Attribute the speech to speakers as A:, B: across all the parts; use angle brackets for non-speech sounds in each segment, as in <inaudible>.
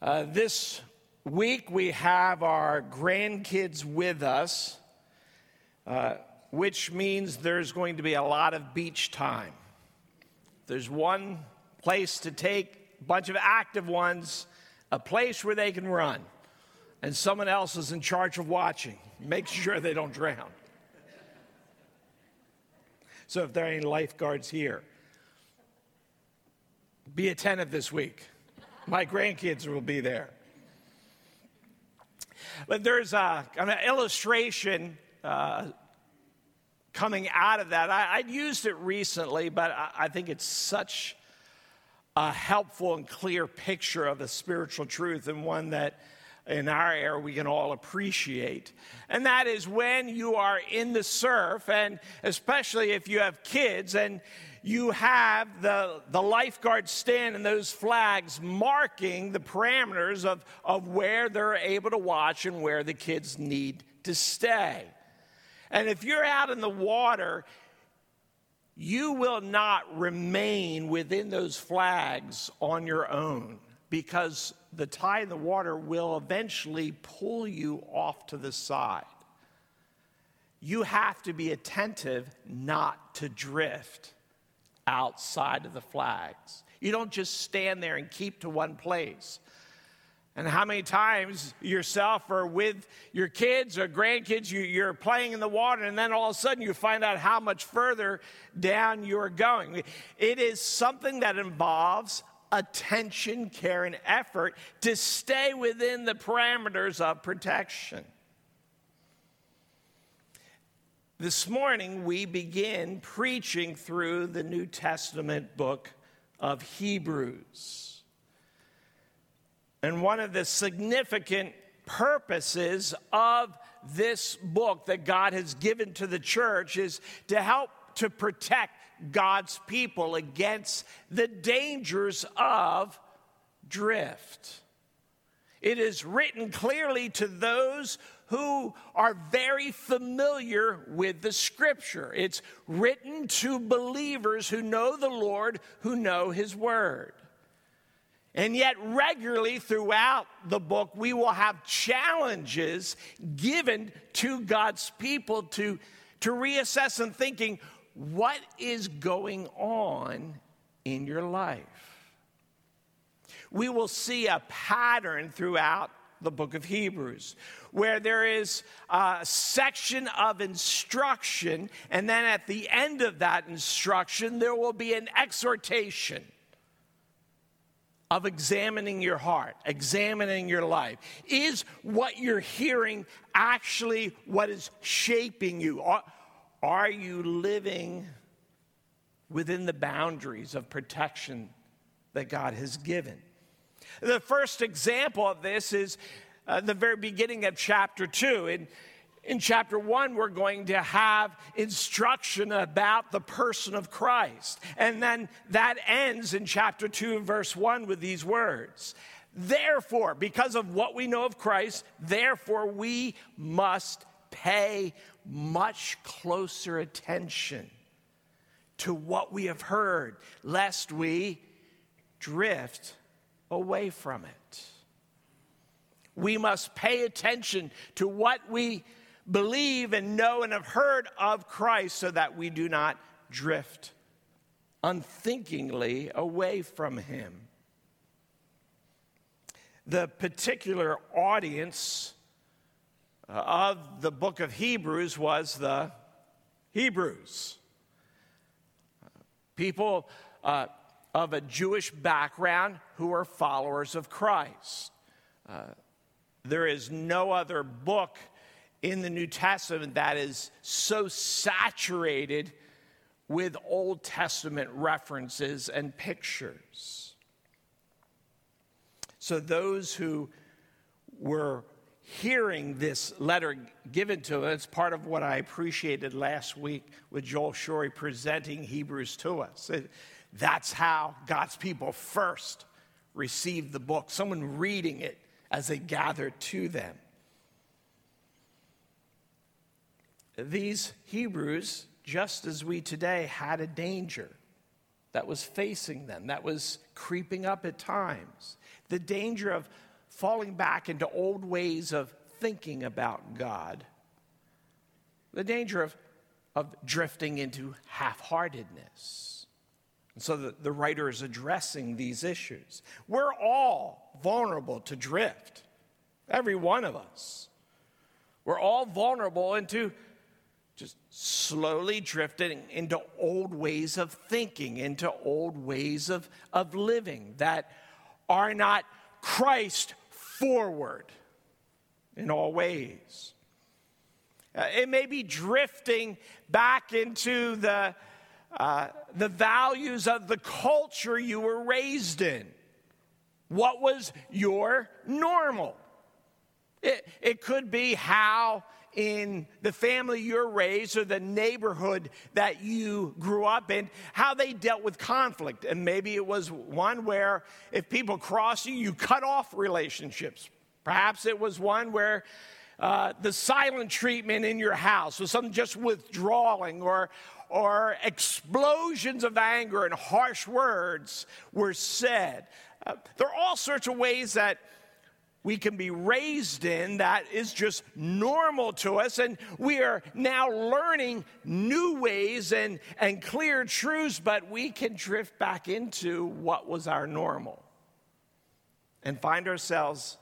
A: Uh, this week we have our grandkids with us, uh, which means there's going to be a lot of beach time. There's one place to take a bunch of active ones, a place where they can run, and someone else is in charge of watching, make sure they don't drown. So if there are any lifeguards here, be attentive this week. My grandkids will be there. But there's a, an illustration uh, coming out of that. I, would used it recently, but I, I think it's such a helpful and clear picture of a spiritual truth and one that in our era we can all appreciate. And that is when you are in the surf, and especially if you have kids and you have the, the lifeguard stand and those flags marking the parameters of, of where they're able to watch and where the kids need to stay. And if you're out in the water, you will not remain within those flags on your own because the tide in the water will eventually pull you off to the side. You have to be attentive not to drift outside of the flags. You don't just stand there and keep to one place. And how many times yourself or with your kids or grandkids, you, are playing in the water, and then all of a sudden you find out how much further down you're going. It is something that involves attention, care, and effort to stay within the parameters of protection. This morning, we begin preaching through the New Testament book of Hebrews. And one of the significant purposes of this book that God has given to the church is to help to protect God's people against the dangers of drift. It is written clearly to those who are very familiar with the scripture. It's written to believers who know the Lord, who know his word. And yet, regularly throughout the book, we will have challenges given to God's people to, to reassess and thinking, what is going on in your life? We will see a pattern throughout the book of Hebrews, where there is a section of instruction, and then at the end of that instruction, there will be an exhortation of examining your heart, examining your life. Is what you're hearing actually what is shaping you? Are, you living within the boundaries of protection that God has given? The first example of this is uh, the very beginning of chapter 2. In, in chapter 1, we're going to have instruction about the person of Christ. And then that ends in chapter 2, verse 1, with these words. Therefore, because of what we know of Christ, therefore we must pay much closer attention to what we have heard, lest we drift away from it. We must pay attention to what we believe and know and have heard of Christ so that we do not drift unthinkingly away from Him. The particular audience uh, of the book of Hebrews was the Hebrews. People uh, of a Jewish background who are followers of Christ. Uh, there is no other book in the New Testament that is so saturated with Old Testament references and pictures. So, those who were hearing this letter given to us, part of what I appreciated last week with Joel Shorey presenting Hebrews to us. It, that's how God's people first received the book, someone reading it as they gathered to them. These Hebrews, just as we today, had a danger that was facing them, that was creeping up at times. The danger of falling back into old ways of thinking about God, the danger of, of drifting into half heartedness. And so the, the writer is addressing these issues. We're all vulnerable to drift, every one of us. We're all vulnerable into just slowly drifting into old ways of thinking, into old ways of, of living that are not Christ forward in all ways. Uh, it may be drifting back into the, uh, the values of the culture you were raised in. What was your normal? It, it could be how in the family you're raised or the neighborhood that you grew up in, how they dealt with conflict. And maybe it was one where if people cross you, you cut off relationships. Perhaps it was one where uh, the silent treatment in your house was something just withdrawing or, or explosions of anger and harsh words were said. Uh, there are all sorts of ways that we can be raised in that is just normal to us. And we are now learning new ways and, and clear truths, but we can drift back into what was our normal and find ourselves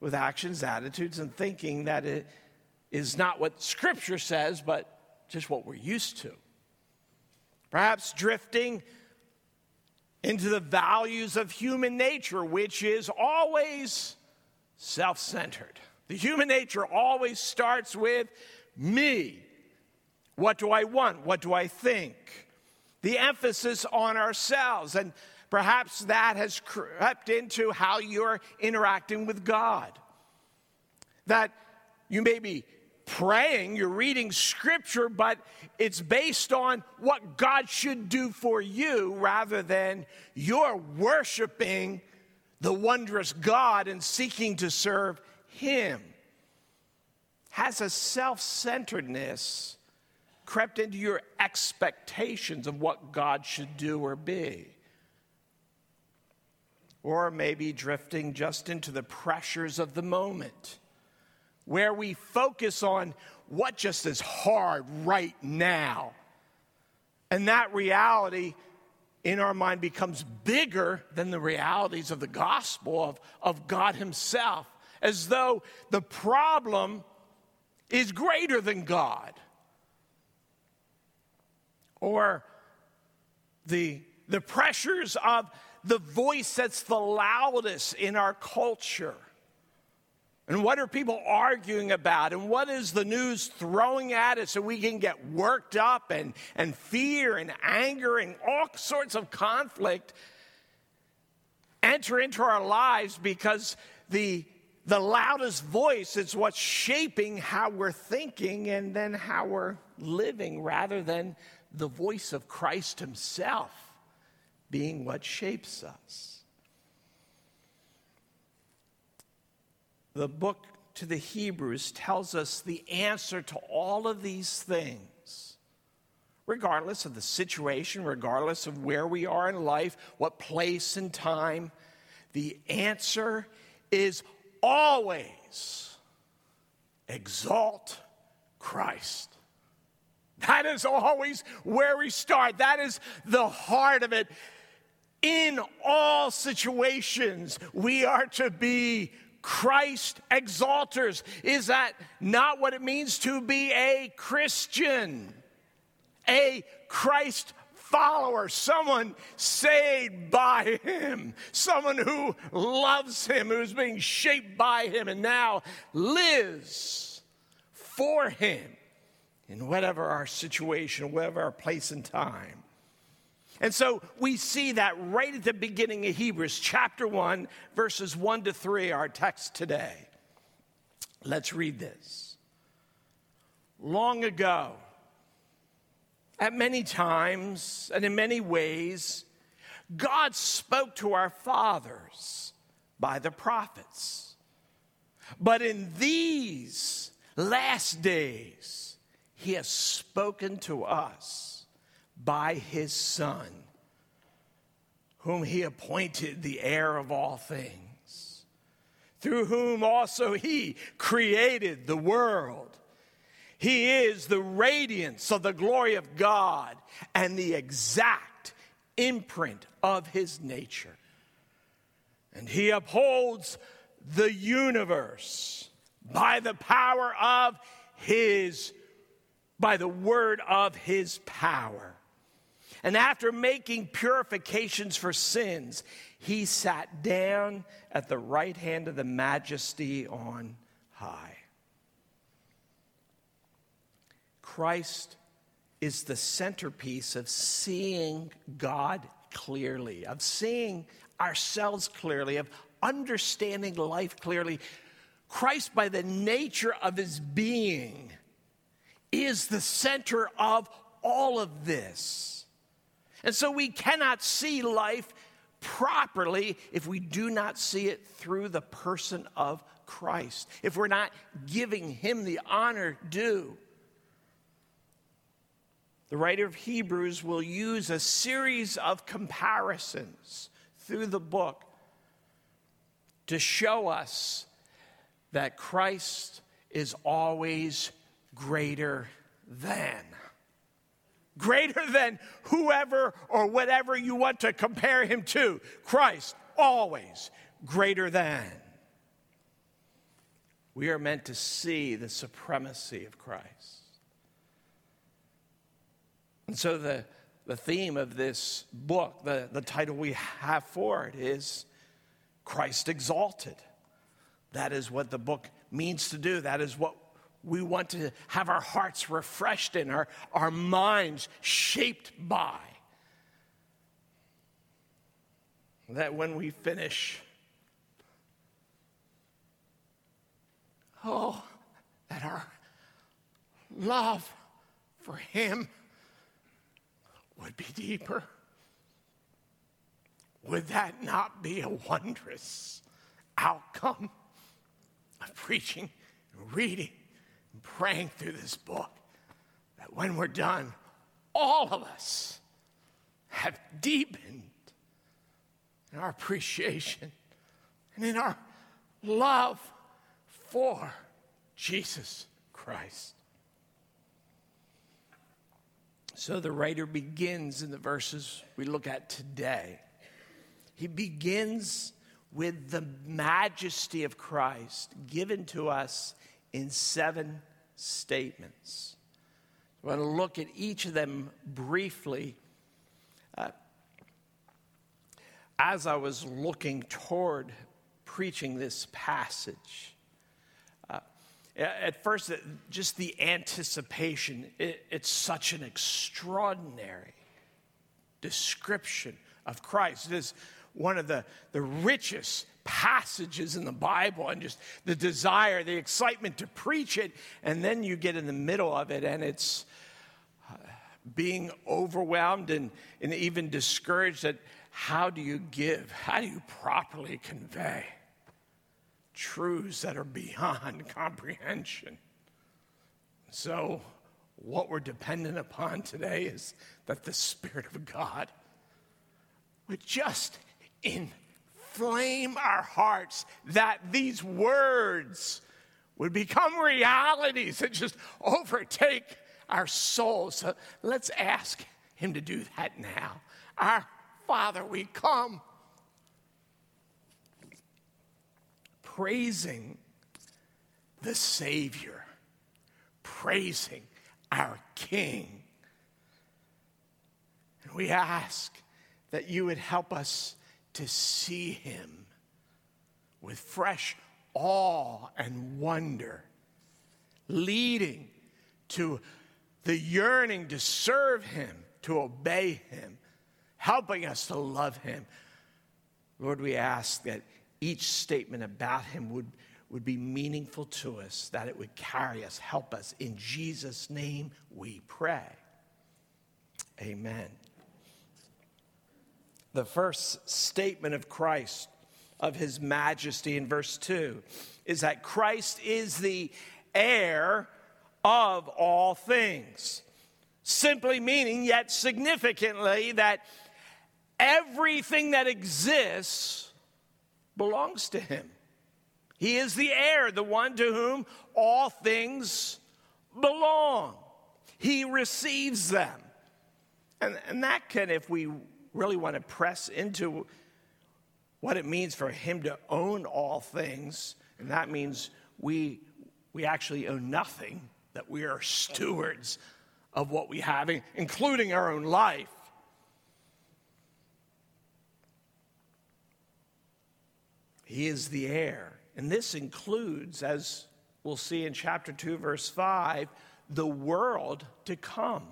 A: with actions, attitudes, and thinking that it is not what Scripture says, but just what we're used to. Perhaps drifting into the values of human nature, which is always self centered. The human nature always starts with me. What do I want? What do I think? The emphasis on ourselves. And perhaps that has crept into how you're interacting with God. That you may be praying, you're reading scripture, but it's based on what God should do for you rather than you're worshiping the wondrous God and seeking to serve Him. Has a self centeredness crept into your expectations of what God should do or be? Or maybe drifting just into the pressures of the moment, where we focus on what just is hard right now. And that reality in our mind becomes bigger than the realities of the gospel of, of God Himself, as though the problem is greater than God. Or the, the pressures of the voice that's the loudest in our culture and what are people arguing about? And what is the news throwing at us so we can get worked up and, and fear and anger and all sorts of conflict enter into our lives because the, the loudest voice is what's shaping how we're thinking and then how we're living rather than the voice of Christ Himself being what shapes us. The book to the Hebrews tells us the answer to all of these things. Regardless of the situation, regardless of where we are in life, what place and time, the answer is always exalt Christ. That is always where we start. That is the heart of it. In all situations, we are to be Christ exalters. Is that not what it means to be a Christian? A Christ follower, someone saved by him, someone who loves him, who's being shaped by him, and now lives for him in whatever our situation, whatever our place and time. And so we see that right at the beginning of Hebrews chapter 1, verses 1 to 3, our text today. Let's read this. Long ago, at many times and in many ways, God spoke to our fathers by the prophets. But in these last days, He has spoken to us by his Son, whom he appointed the heir of all things, through whom also he created the world. He is the radiance of the glory of God and the exact imprint of his nature. And he upholds the universe by the power of his, by the word of his power. And after making purifications for sins, he sat down at the right hand of the majesty on high. Christ is the centerpiece of seeing God clearly, of seeing ourselves clearly, of understanding life clearly. Christ, by the nature of his being, is the center of all of this. And so we cannot see life properly if we do not see it through the person of Christ, if we're not giving him the honor due. The writer of Hebrews will use a series of comparisons through the book to show us that Christ is always greater than greater than whoever or whatever you want to compare him to. Christ, always greater than. We are meant to see the supremacy of Christ. And so, the, the theme of this book, the, the title we have for it is Christ Exalted. That is what the book means to do. That is what we want to have our hearts refreshed and our, our minds shaped by. That when we finish, oh, that our love for Him would be deeper. Would that not be a wondrous outcome of preaching and reading praying through this book that when we're done, all of us have deepened in our appreciation and in our love for Jesus Christ. So the writer begins in the verses we look at today. He begins with the majesty of Christ given to us in seven statements. I want to look at each of them briefly. Uh, as I was looking toward preaching this passage, uh, at first, just the anticipation, it, it's such an extraordinary description of Christ. It is one of the, the richest passages in the Bible and just the desire, the excitement to preach it. And then you get in the middle of it and it's uh, being overwhelmed and, and even discouraged that how do you give? How do you properly convey truths that are beyond <laughs> comprehension? So, what we're dependent upon today is that the Spirit of God would just in inflame our hearts that these words would become realities that just overtake our souls. So let's ask Him to do that now. Our Father, we come praising the Savior, praising our King. And we ask that you would help us to see him with fresh awe and wonder, leading to the yearning to serve him, to obey him, helping us to love him. Lord, we ask that each statement about him would, would be meaningful to us, that it would carry us, help us. In Jesus' name we pray. Amen the first statement of Christ, of his majesty in verse 2, is that Christ is the heir of all things. Simply meaning, yet significantly, that everything that exists belongs to him. He is the heir, the one to whom all things belong. He receives them. And, and that can, if we really want to press into what it means for him to own all things, and that means we, we actually own nothing, that we are stewards of what we have, including our own life. He is the heir. And this includes, as we'll see in chapter 2, verse 5, the world to come.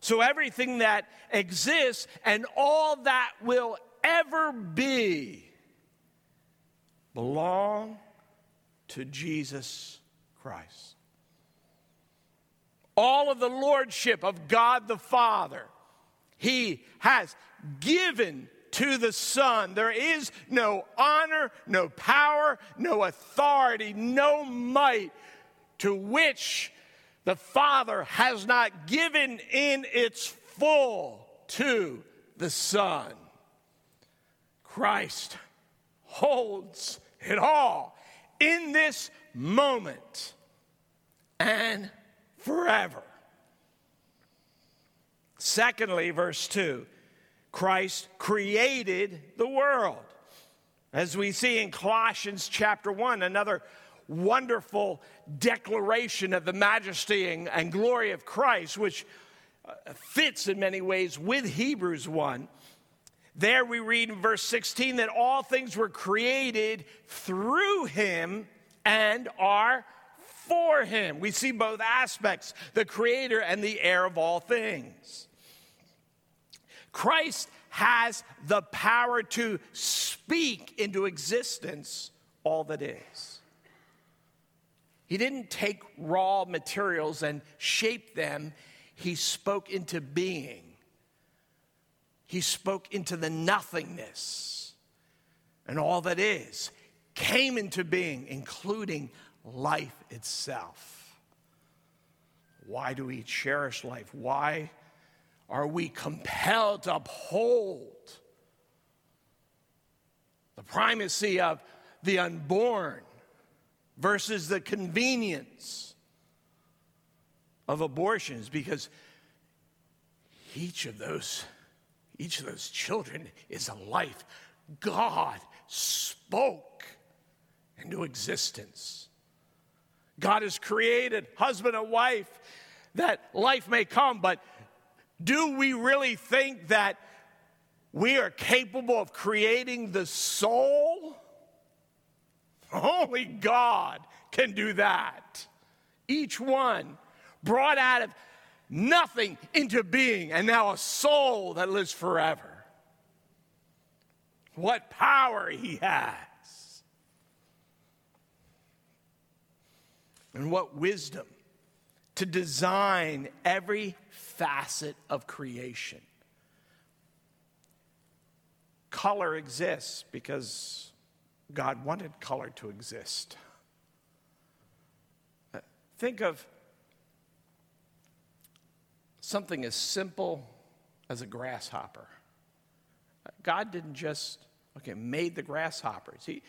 A: So everything that exists and all that will ever be belong to Jesus Christ. All of the lordship of God the Father, He has given to the Son. There is no honor, no power, no authority, no might to which the Father has not given in its full to the Son. Christ holds it all in this moment and forever. Secondly, verse 2 Christ created the world. As we see in Colossians chapter 1, another wonderful declaration of the majesty and, and glory of Christ, which uh, fits in many ways with Hebrews 1. There we read in verse 16 that all things were created through him and are for him. We see both aspects the creator and the heir of all things. Christ has the power to speak into existence all that is. He didn't take raw materials and shape them, he spoke into being. He spoke into the nothingness. And all that is came into being, including life itself. Why do we cherish life? Why are we compelled to uphold the primacy of the unborn versus the convenience of abortions because each of those each of those children is a life God spoke into existence. God has created husband and wife that life may come, but do we really think that we are capable of creating the soul? Only God can do that. Each one brought out of nothing into being, and now a soul that lives forever. What power he has! And what wisdom to design every facet of creation. Color exists because God wanted color to exist. Uh, think of something as simple as a grasshopper. Uh, God didn't just, okay, made the grasshoppers. He,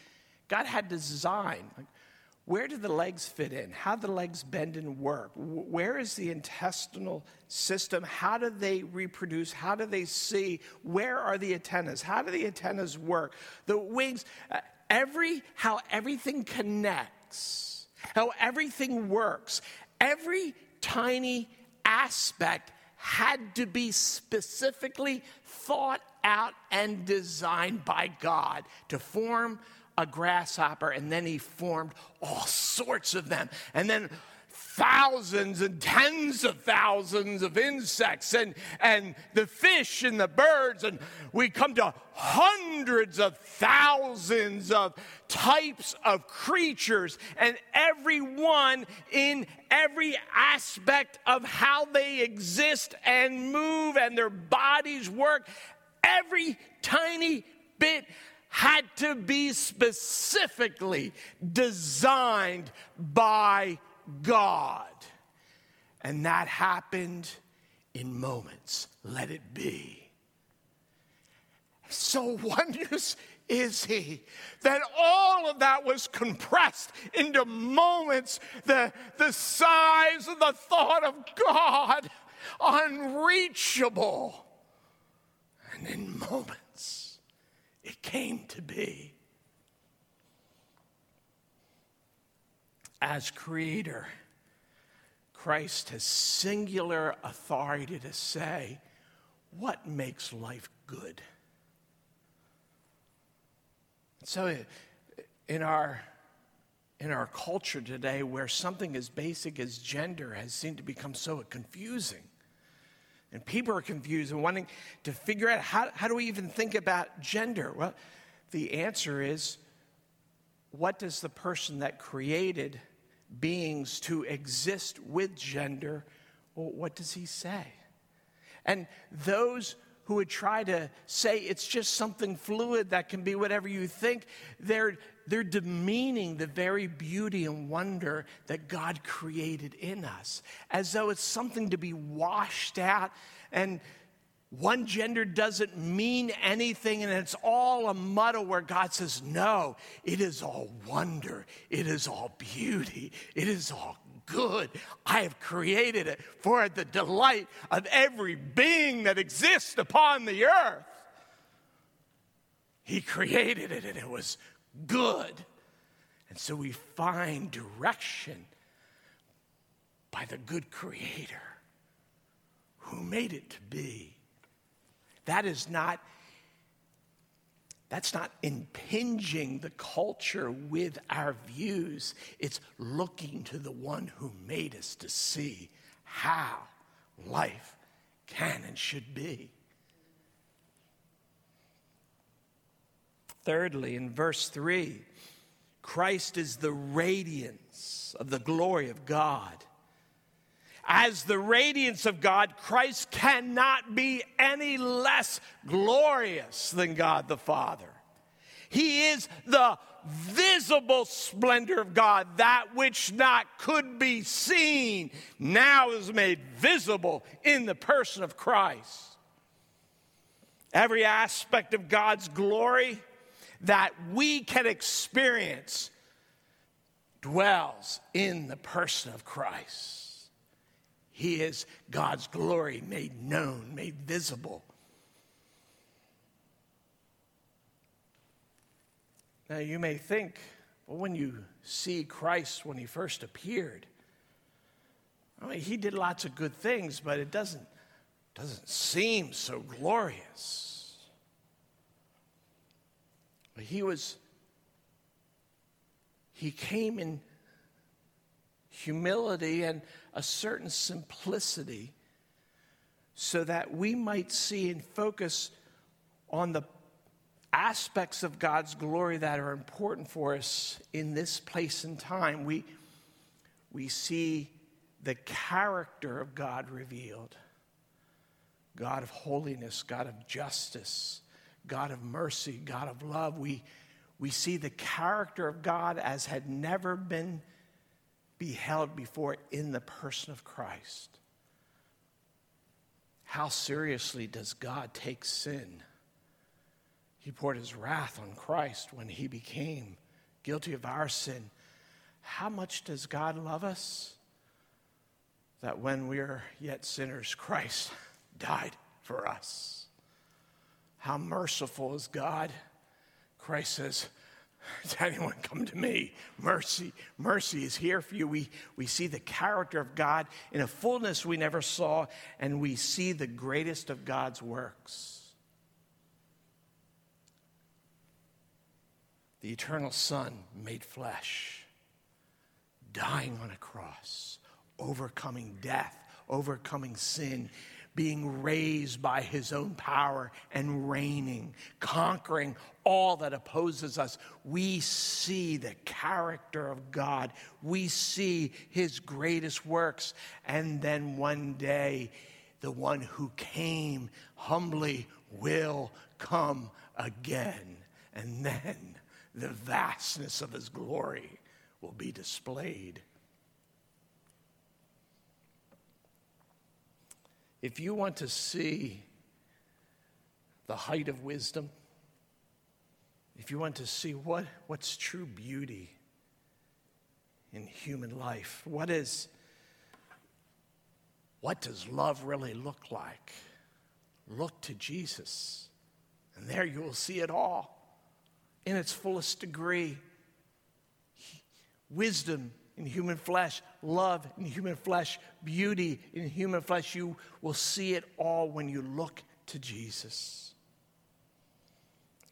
A: God had design. Like, where do the legs fit in? How do the legs bend and work? Where is the intestinal system? How do they reproduce? How do they see? Where are the antennas? How do the antennas work? The wings, uh, every how everything connects, how everything works. Every tiny aspect had to be specifically thought out and designed by God to form a grasshopper, and then he formed all sorts of them. And then thousands and tens of thousands of insects and, and the fish and the birds, and we come to hundreds of thousands of types of creatures, and every one in every aspect of how they exist and move and their bodies work, every tiny bit had to be specifically designed by. And that happened in moments. Let it be. So <laughs> wondrous is he? That all of that was compressed into moments, the, the size of the thought of God, <laughs> unreachable. And in moments, it came to be. As creator, Christ has singular authority to say, what makes life good? So, in our, in our culture today, where something as basic as gender has seemed to become so confusing, and people are confused and wanting to figure out how, how do we even think about gender? Well, the answer is what does the person that created beings to exist with gender, well, what does he say? And those who would try to say it's just something fluid that can be whatever you think, they're, they're demeaning the very beauty and wonder that God created in us, as though it's something to be washed out and one gender doesn't mean anything and it's all a muddle where God says, No, it is all wonder, it is all beauty, it is all good. I have created it for the delight of every being that exists upon the earth. He created it and it was good. And so we find direction by the good creator who made it to be. That is not that's not impinging the culture with our views. It's looking to the one who made us to see how life can and should be. Thirdly, in verse 3, Christ is the radiance of the glory of God as the radiance of God, Christ cannot be any less glorious than God the Father. He is the visible splendor of God, that which not could be seen, now is made visible in the person of Christ. Every aspect of God's glory that we can experience dwells in the person of Christ. He is God's glory made known, made visible. Now, you may think, well, when you see Christ when he first appeared, I mean, he did lots of good things, but it doesn't, doesn't seem so glorious. But he was, he came in humility and a certain simplicity so that we might see and focus on the aspects of God's glory that are important for us in this place and time. We, we see the character of God revealed God of holiness, God of justice, God of mercy, God of love. We, we see the character of God as had never been be held before in the person of Christ. How seriously does God take sin? He poured his wrath on Christ when he became guilty of our sin. How much does God love us? That when we are yet sinners, Christ <laughs> died for us. How merciful is God? Christ says, <laughs> does anyone come to me? Mercy, mercy is here for you. We, we see the character of God in a fullness we never saw, and we see the greatest of God's works. The eternal Son made flesh, dying on a cross, overcoming death, overcoming sin, being raised by his own power and reigning, conquering all that opposes us. We see the character of God, we see his greatest works. And then one day, the one who came humbly will come again. And then the vastness of his glory will be displayed. If you want to see the height of wisdom, if you want to see what, what's true beauty in human life, what is what does love really look like? Look to Jesus, and there you will see it all in its fullest degree. Wisdom in human flesh, love in human flesh, beauty in human flesh. You will see it all when you look to Jesus.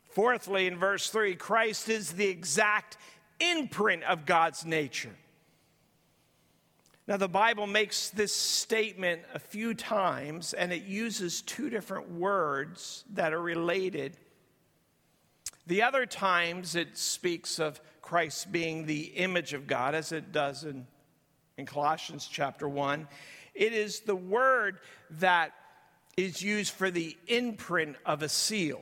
A: Fourthly, in verse 3, Christ is the exact imprint of God's nature. Now, the Bible makes this statement a few times, and it uses two different words that are related. The other times it speaks of Christ being the image of God, as it does in, in Colossians chapter 1. It is the word that is used for the imprint of a seal.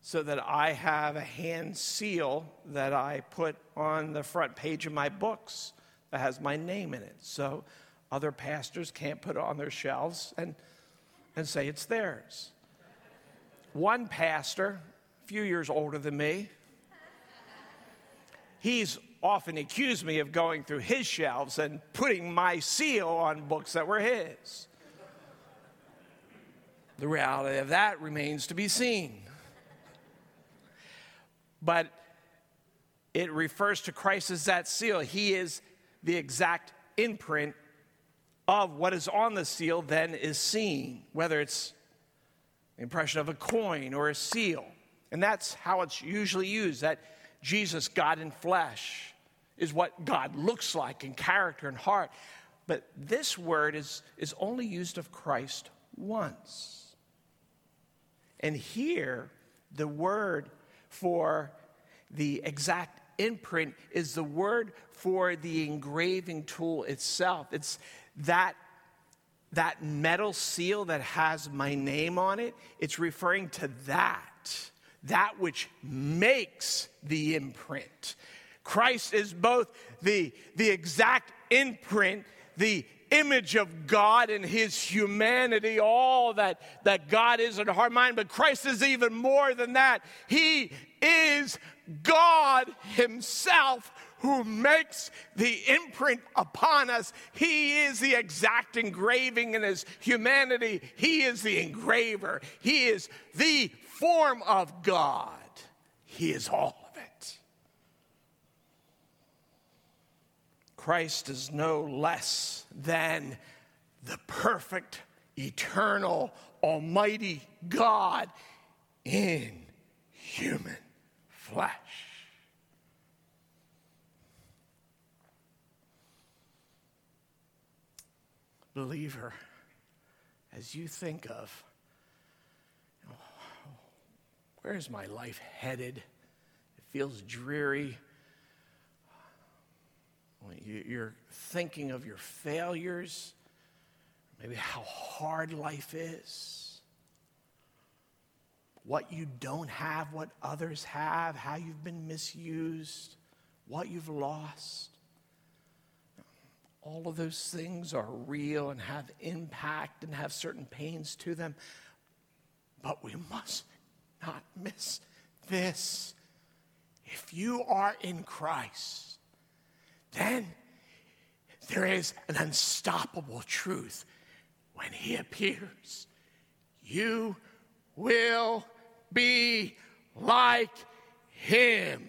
A: So that I have a hand seal that I put on the front page of my books that has my name in it. So other pastors can't put it on their shelves and, and say it's theirs. One pastor, a few years older than me, he's often accused me of going through his shelves and putting my seal on books that were his. The reality of that remains to be seen. But it refers to Christ as that seal. He is the exact imprint of what is on the seal then is seen, whether it's impression of a coin or a seal. And that's how it's usually used that Jesus, God in flesh, is what God looks like in character and heart. But this word is, is only used of Christ once. And here, the word for the exact imprint is the word for the engraving tool itself. It's that that metal seal that has my name on it, it's referring to that, that which makes the imprint. Christ is both the, the exact imprint, the image of God and his humanity, all that, that God is in our mind, but Christ is even more than that. He is God himself who makes the imprint upon us. He is the exact engraving in his humanity. He is the engraver. He is the form of God. He is all of it. Christ is no less than the perfect, eternal, almighty God in human flesh. Believer, as you think of where is my life headed? It feels dreary. You're thinking of your failures, maybe how hard life is what you don't have, what others have, how you've been misused, what you've lost. All of those things are real and have impact and have certain pains to them. But we must not miss this. If you are in Christ, then there is an unstoppable truth. When He appears, you will be like him.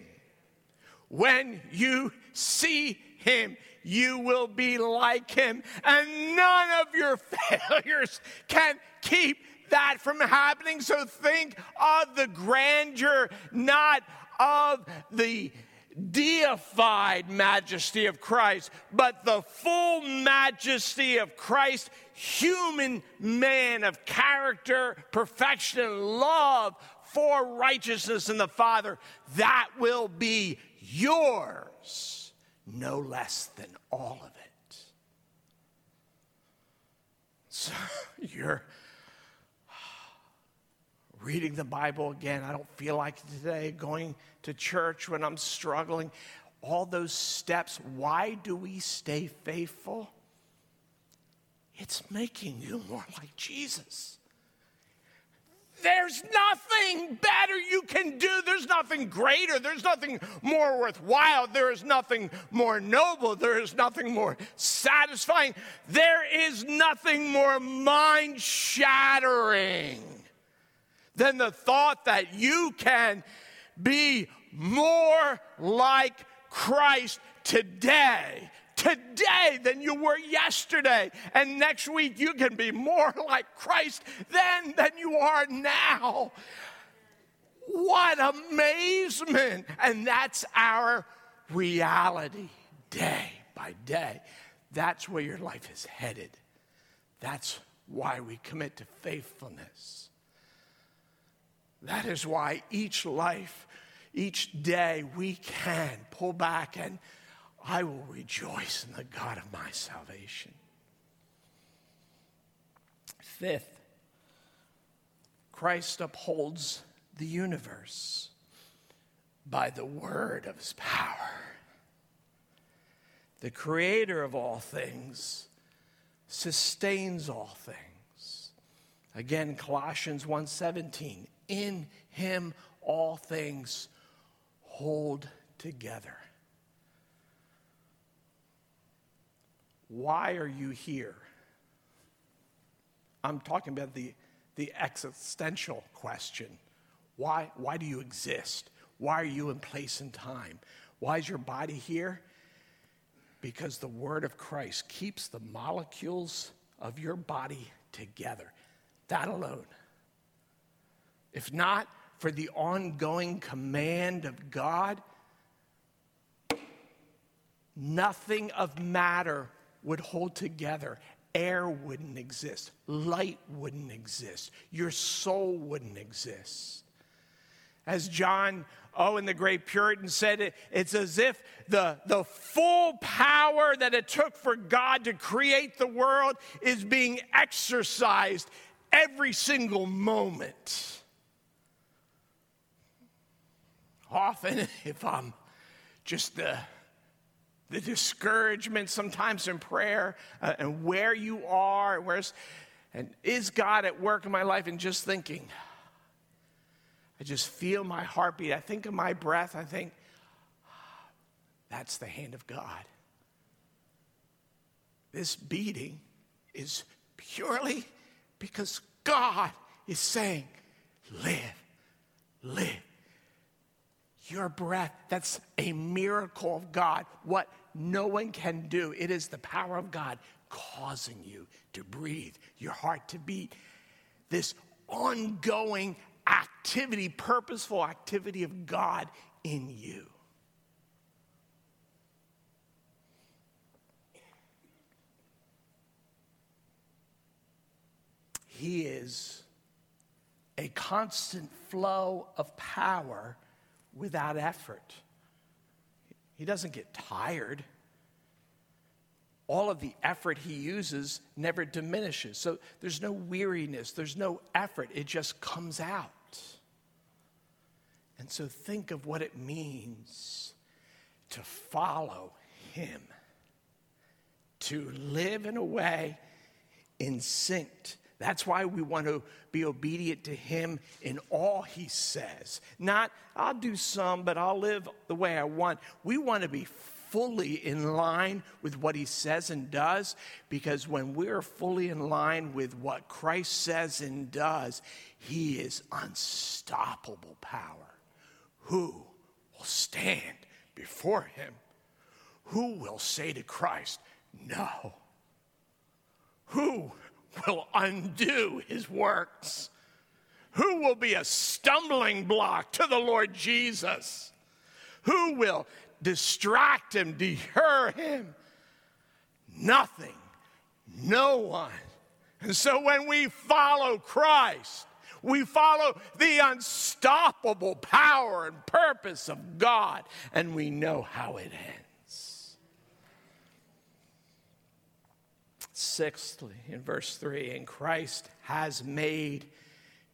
A: When you see him, you will be like him. And none of your <laughs> failures can keep that from happening. So think of the grandeur, not of the deified majesty of Christ, but the full majesty of Christ, human man of character, perfection, and love for righteousness in the Father, that will be yours, no less than all of it. So <laughs> you're reading the Bible again. I don't feel like today going to church when I'm struggling. All those steps, why do we stay faithful? It's making you more like Jesus. There's nothing better you can do. There's nothing greater. There's nothing more worthwhile. There is nothing more noble. There is nothing more satisfying. There is nothing more mind shattering than the thought that you can be more like Christ today today than you were yesterday. And next week, you can be more <laughs> like Christ then than you are now. What amazement! And that's our reality day by day. That's where your life is headed. That's why we commit to faithfulness. That is why each life, each day, we can pull back and I will rejoice in the God of my salvation. Fifth, Christ upholds the universe by the word of his power. The creator of all things sustains all things. Again Colossians 1:17 in him all things hold together. Why are you here? I'm talking about the, the existential question. Why, why do you exist? Why are you in place and time? Why is your body here? Because the word of Christ keeps the molecules of your body together. That alone. If not for the ongoing command of God, nothing of matter would hold together. Air wouldn't exist, light wouldn't exist, your soul wouldn't exist. As John Owen, the great Puritan, said, it, it's as if the, the full power that it took for God to create the world is being exercised every single moment. Often, <laughs> if I'm just the the discouragement sometimes in prayer uh, and where you are, and where's, and is God at work in my life? And just thinking, I just feel my heartbeat. I think of my breath. I think, that's the hand of God. This beating is purely because God is saying, live, live. Your breath, that's a miracle of God. What no one can do. It is the power of God causing you to breathe, your heart to beat. This ongoing activity, purposeful activity of God in you. He is a constant flow of power without effort. He doesn't get tired. All of the effort he uses never diminishes. So there's no weariness, there's no effort. It just comes out. And so think of what it means to follow him, to live in a way in sync that's why we want to be obedient to him in all he says. Not, I'll do some, but I'll live the way I want. We want to be fully in line with what he says and does because when we're fully in line with what Christ says and does, he is unstoppable power. Who will stand before him? Who will say to Christ, No? Who will undo his works? Who will be a stumbling block to the Lord Jesus? Who will distract him, deter him? Nothing, no one. And so when we follow Christ, we follow the unstoppable power and purpose of God, and we know how it ends. Sixthly, in verse 3, and Christ has made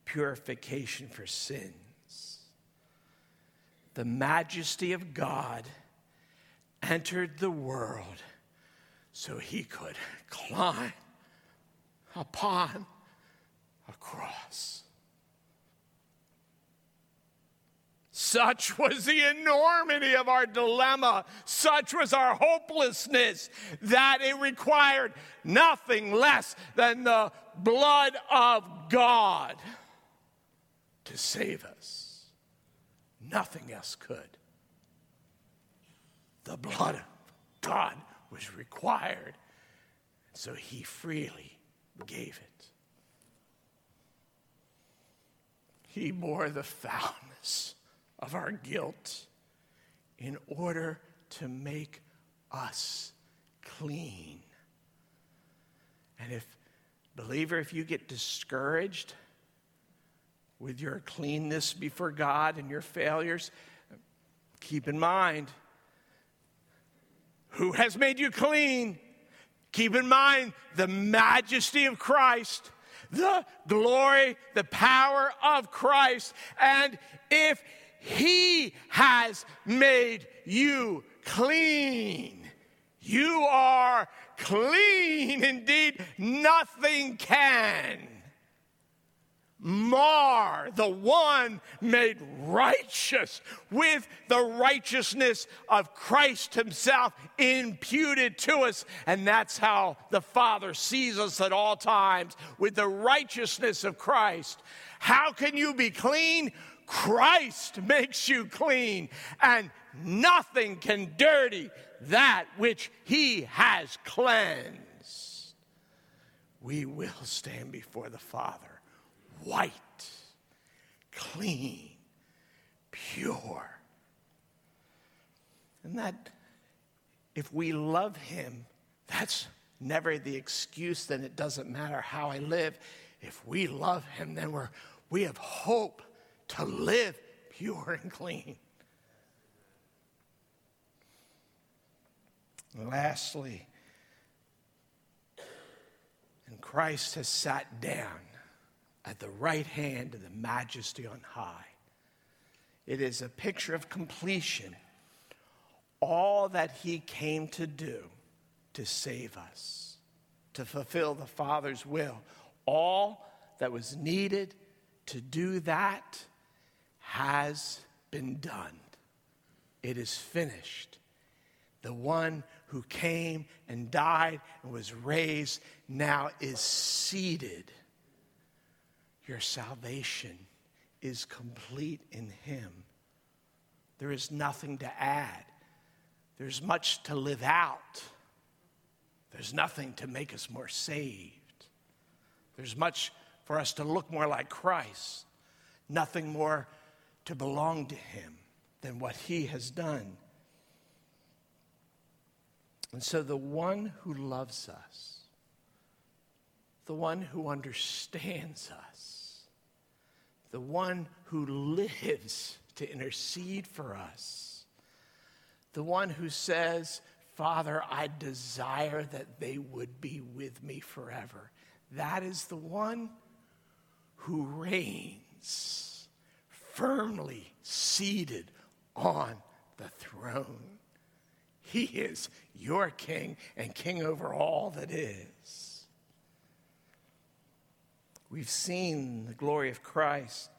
A: purification for sins. The majesty of God entered the world so he could climb upon a cross. Such was the enormity of our dilemma, such was our hopelessness, that it required nothing less than the blood of God to save us. Nothing else could. The blood of God was required, so he freely gave it. He bore the foulness of our guilt in order to make us clean. And if, believer, if you get discouraged with your cleanness before God and your failures, keep in mind who has made you clean. Keep in mind the majesty of Christ, the glory, the power of Christ. And if he has made you clean. You are clean indeed. Nothing can mar the one made righteous with the righteousness of Christ Himself imputed to us. And that's how the Father sees us at all times with the righteousness of Christ. How can you be clean? Christ makes you clean, and nothing can dirty that which He has cleansed. We will stand before the Father white, clean, pure. And that if we love Him, that's never the excuse, then it doesn't matter how I live. If we love Him, then we're, we have hope to live pure and clean. Lastly, and Christ has sat down at the right hand of the majesty on high. It is a picture of completion. All that he came to do to save us, to fulfill the Father's will, all that was needed to do that has been done. It is finished. The one who came and died and was raised now is seated. Your salvation is complete in him. There is nothing to add. There's much to live out. There's nothing to make us more saved. There's much for us to look more like Christ. Nothing more to belong to Him than what He has done. And so, the one who loves us, the one who understands us, the one who lives to intercede for us, the one who says, Father, I desire that they would be with me forever. That is the one who reigns firmly seated on the throne. He is your king and king over all that is. We've seen the glory of Christ,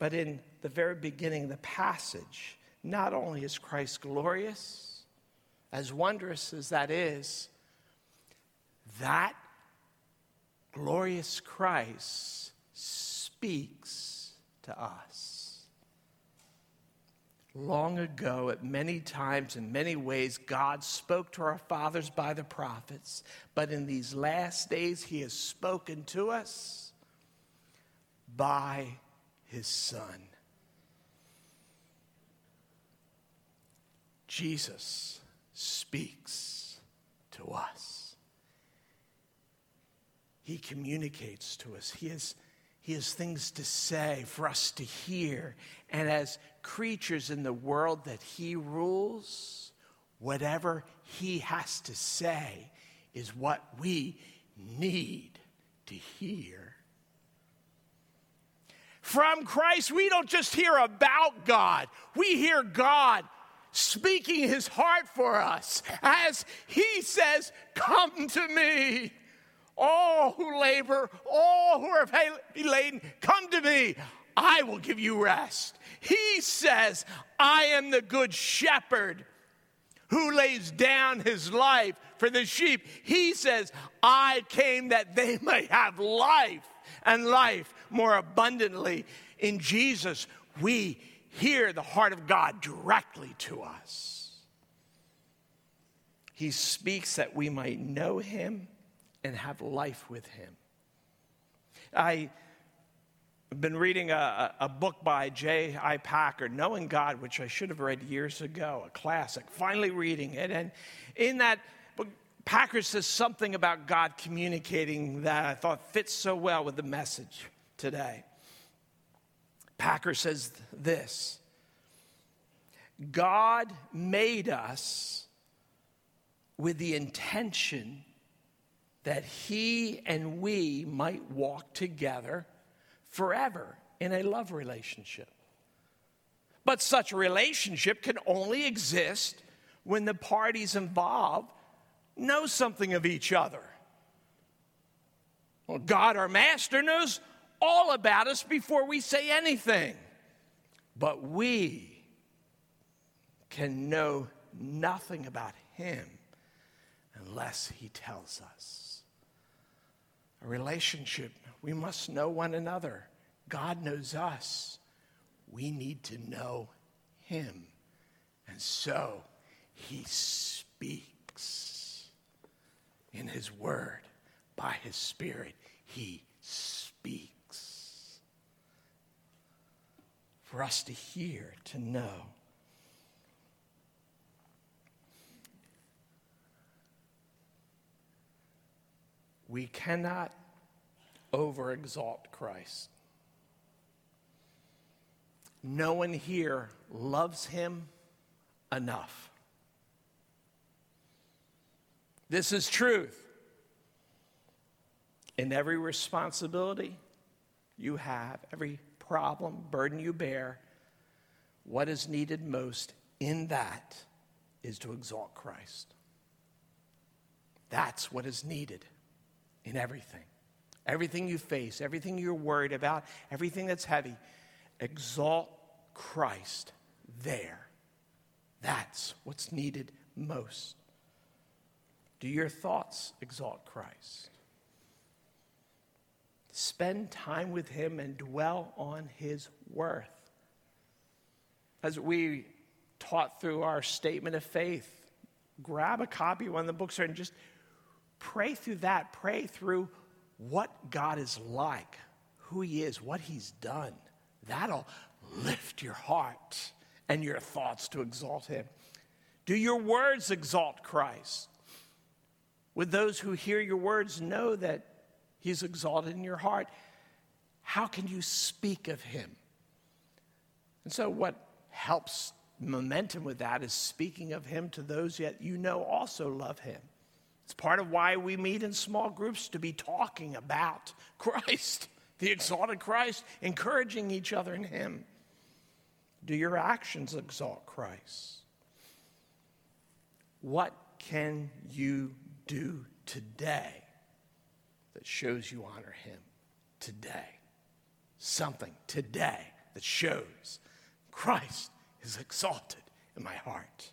A: but in the very beginning the passage, not only is Christ glorious, as wondrous as that is, that glorious Christ speaks to us long ago, at many times, in many ways, God spoke to our fathers by the prophets, but in these last days, He has spoken to us by His Son. Jesus speaks to us. He communicates to us. He has, he has things to say for us to hear. And as creatures in the world that he rules, whatever he has to say is what we need to hear. From Christ, we don't just hear about God, we hear God speaking his heart for us as he says, Come to me. All who labor, all who are heavy laden, come to me. I will give you rest. He says, I am the good shepherd who lays down his life for the sheep. He says, I came that they <laughs> may have life and life more abundantly. In Jesus, we hear the heart of God directly to us. He speaks that we might know him and have life with him. I have been reading a, a book by J.I. Packer, Knowing God, which I should have read years ago, a classic, finally reading it. And in that book, Packer says something about God communicating that I thought fits so well with the message today. Packer says this God made us with the intention that he and we might walk together forever in a love relationship. But such a relationship can only exist when the parties involved know something of each other. Well, God, our master, knows all about us before we say anything. But we can know nothing about him unless he tells us. A relationship, we must know one another. God knows us. We need to know him. And so he speaks in his word, by his spirit. He speaks for us to hear, to know. We cannot overexalt Christ. No one here loves him enough. This is truth. In every responsibility you have, every problem, burden you bear, what is needed most in that is to exalt Christ. That's what is needed in everything. Everything you face, everything you're worried about, everything that's heavy, exalt Christ there. That's what's needed most. Do your thoughts exalt Christ? Spend time with Him and dwell on His worth. As we taught through our statement of faith, grab a copy of one of the books and just Pray through that. Pray through what God is like, who He is, what He's done. That'll lift your heart and your thoughts to exalt Him. Do your words exalt Christ? Would those who hear your words know that He's exalted in your heart? How can you speak of Him? And so, what helps momentum with that is speaking of Him to those that you know also love Him. It's part of why we meet in small groups to be talking about <laughs> Christ, the exalted Christ, encouraging each other in Him. Do your actions exalt Christ? What can you do today that shows you honor Him? Today. Something today that shows Christ is exalted in my heart.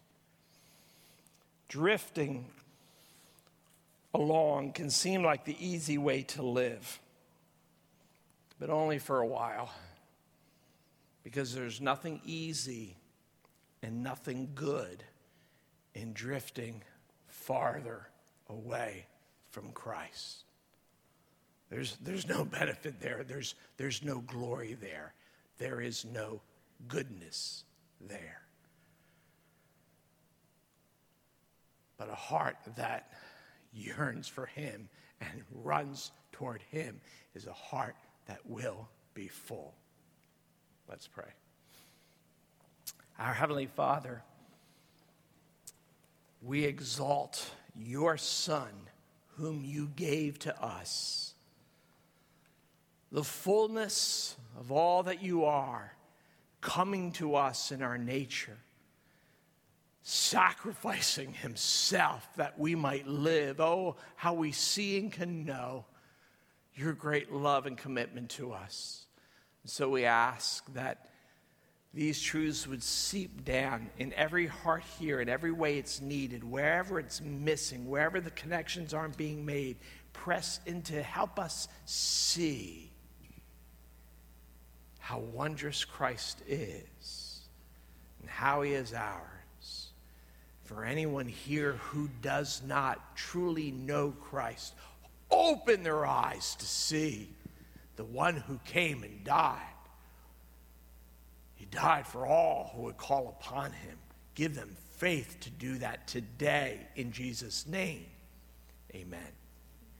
A: Drifting along can seem like the easy way to live, but only for a while. Because there's nothing easy and nothing good in drifting farther away from Christ. There's, there's no benefit there, there's, there's no glory there, there is no goodness there. But a heart that yearns for Him and runs toward Him is a heart that will be full. Let's pray. Our Heavenly Father, we exalt your Son, whom you gave to us. The fullness of all that you are coming to us in our nature sacrificing himself that we might live. Oh, how we see and can know your great love and commitment to us. So we ask that these truths would seep down in every heart here, in every way it's needed, wherever it's missing, wherever the connections aren't being made. Press into help us see how wondrous Christ is and how he is ours. For anyone here who does not truly know Christ, open their eyes to see the one who came and died he died for all who would call upon him. Give them faith to do that today in Jesus' name. Amen.